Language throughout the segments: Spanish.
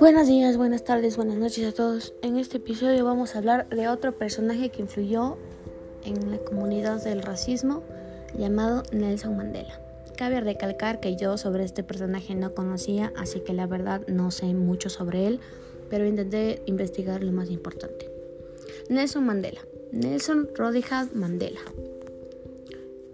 Buenos días, buenas tardes, buenas noches a todos. En este episodio vamos a hablar de otro personaje que influyó en la comunidad del racismo llamado Nelson Mandela. Cabe recalcar que yo sobre este personaje no conocía, así que la verdad no sé mucho sobre él, pero intenté investigar lo más importante. Nelson Mandela. Nelson Rodriguez Mandela.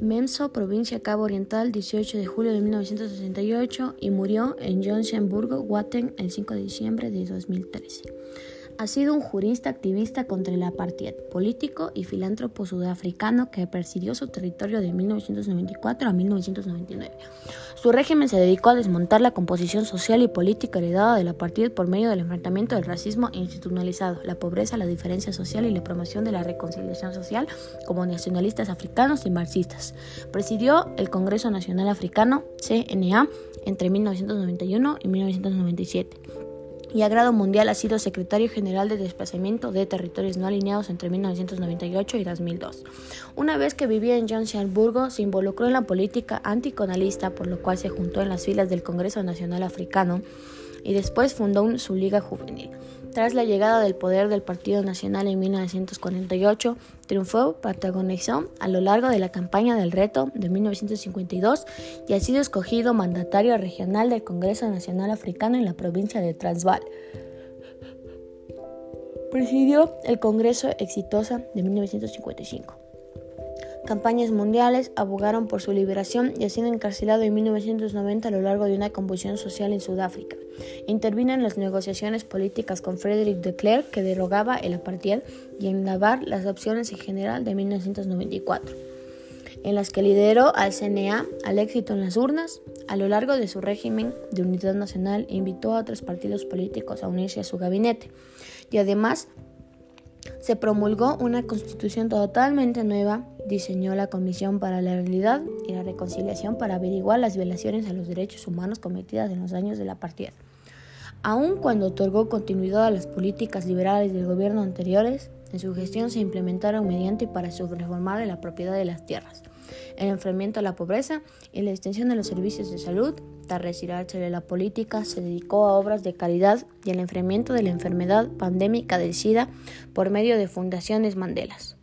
Memso, provincia Cabo Oriental, 18 de julio de 1968 y murió en Johannesburgo, Watten, el 5 de diciembre de 2013. Ha sido un jurista activista contra el apartheid, político y filántropo sudafricano que presidió su territorio de 1994 a 1999. Su régimen se dedicó a desmontar la composición social y política heredada del apartheid por medio del enfrentamiento del racismo institucionalizado, la pobreza, la diferencia social y la promoción de la reconciliación social como nacionalistas africanos y marxistas. Presidió el Congreso Nacional Africano, CNA, entre 1991 y 1997 y a grado mundial ha sido secretario general de desplazamiento de territorios no alineados entre 1998 y 2002. Una vez que vivía en Johannesburgo, se involucró en la política anticolonialista, por lo cual se juntó en las filas del Congreso Nacional Africano y después fundó su liga juvenil. Tras la llegada del poder del Partido Nacional en 1948, triunfó, protagonizó a lo largo de la campaña del reto de 1952 y ha sido escogido mandatario regional del Congreso Nacional Africano en la provincia de Transvaal. Presidió el Congreso Exitosa de 1955 campañas mundiales abogaron por su liberación y ha sido encarcelado en 1990 a lo largo de una convulsión social en Sudáfrica. Intervino en las negociaciones políticas con Frederick de Klerk, que derogaba el apartheid, y en lavar las opciones en general de 1994, en las que lideró al CNA al éxito en las urnas. A lo largo de su régimen de unidad nacional, invitó a otros partidos políticos a unirse a su gabinete y además se promulgó una constitución totalmente nueva, diseñó la Comisión para la Realidad y la Reconciliación para averiguar las violaciones a los derechos humanos cometidas en los años de la partida. Aun cuando otorgó continuidad a las políticas liberales del gobierno anteriores, en su gestión se implementaron mediante para reformar la propiedad de las tierras, el enfrentamiento a la pobreza y la extensión de los servicios de salud, tras retirarse de la política, se dedicó a obras de caridad y al enfriamiento de la enfermedad pandémica del SIDA por medio de fundaciones Mandelas.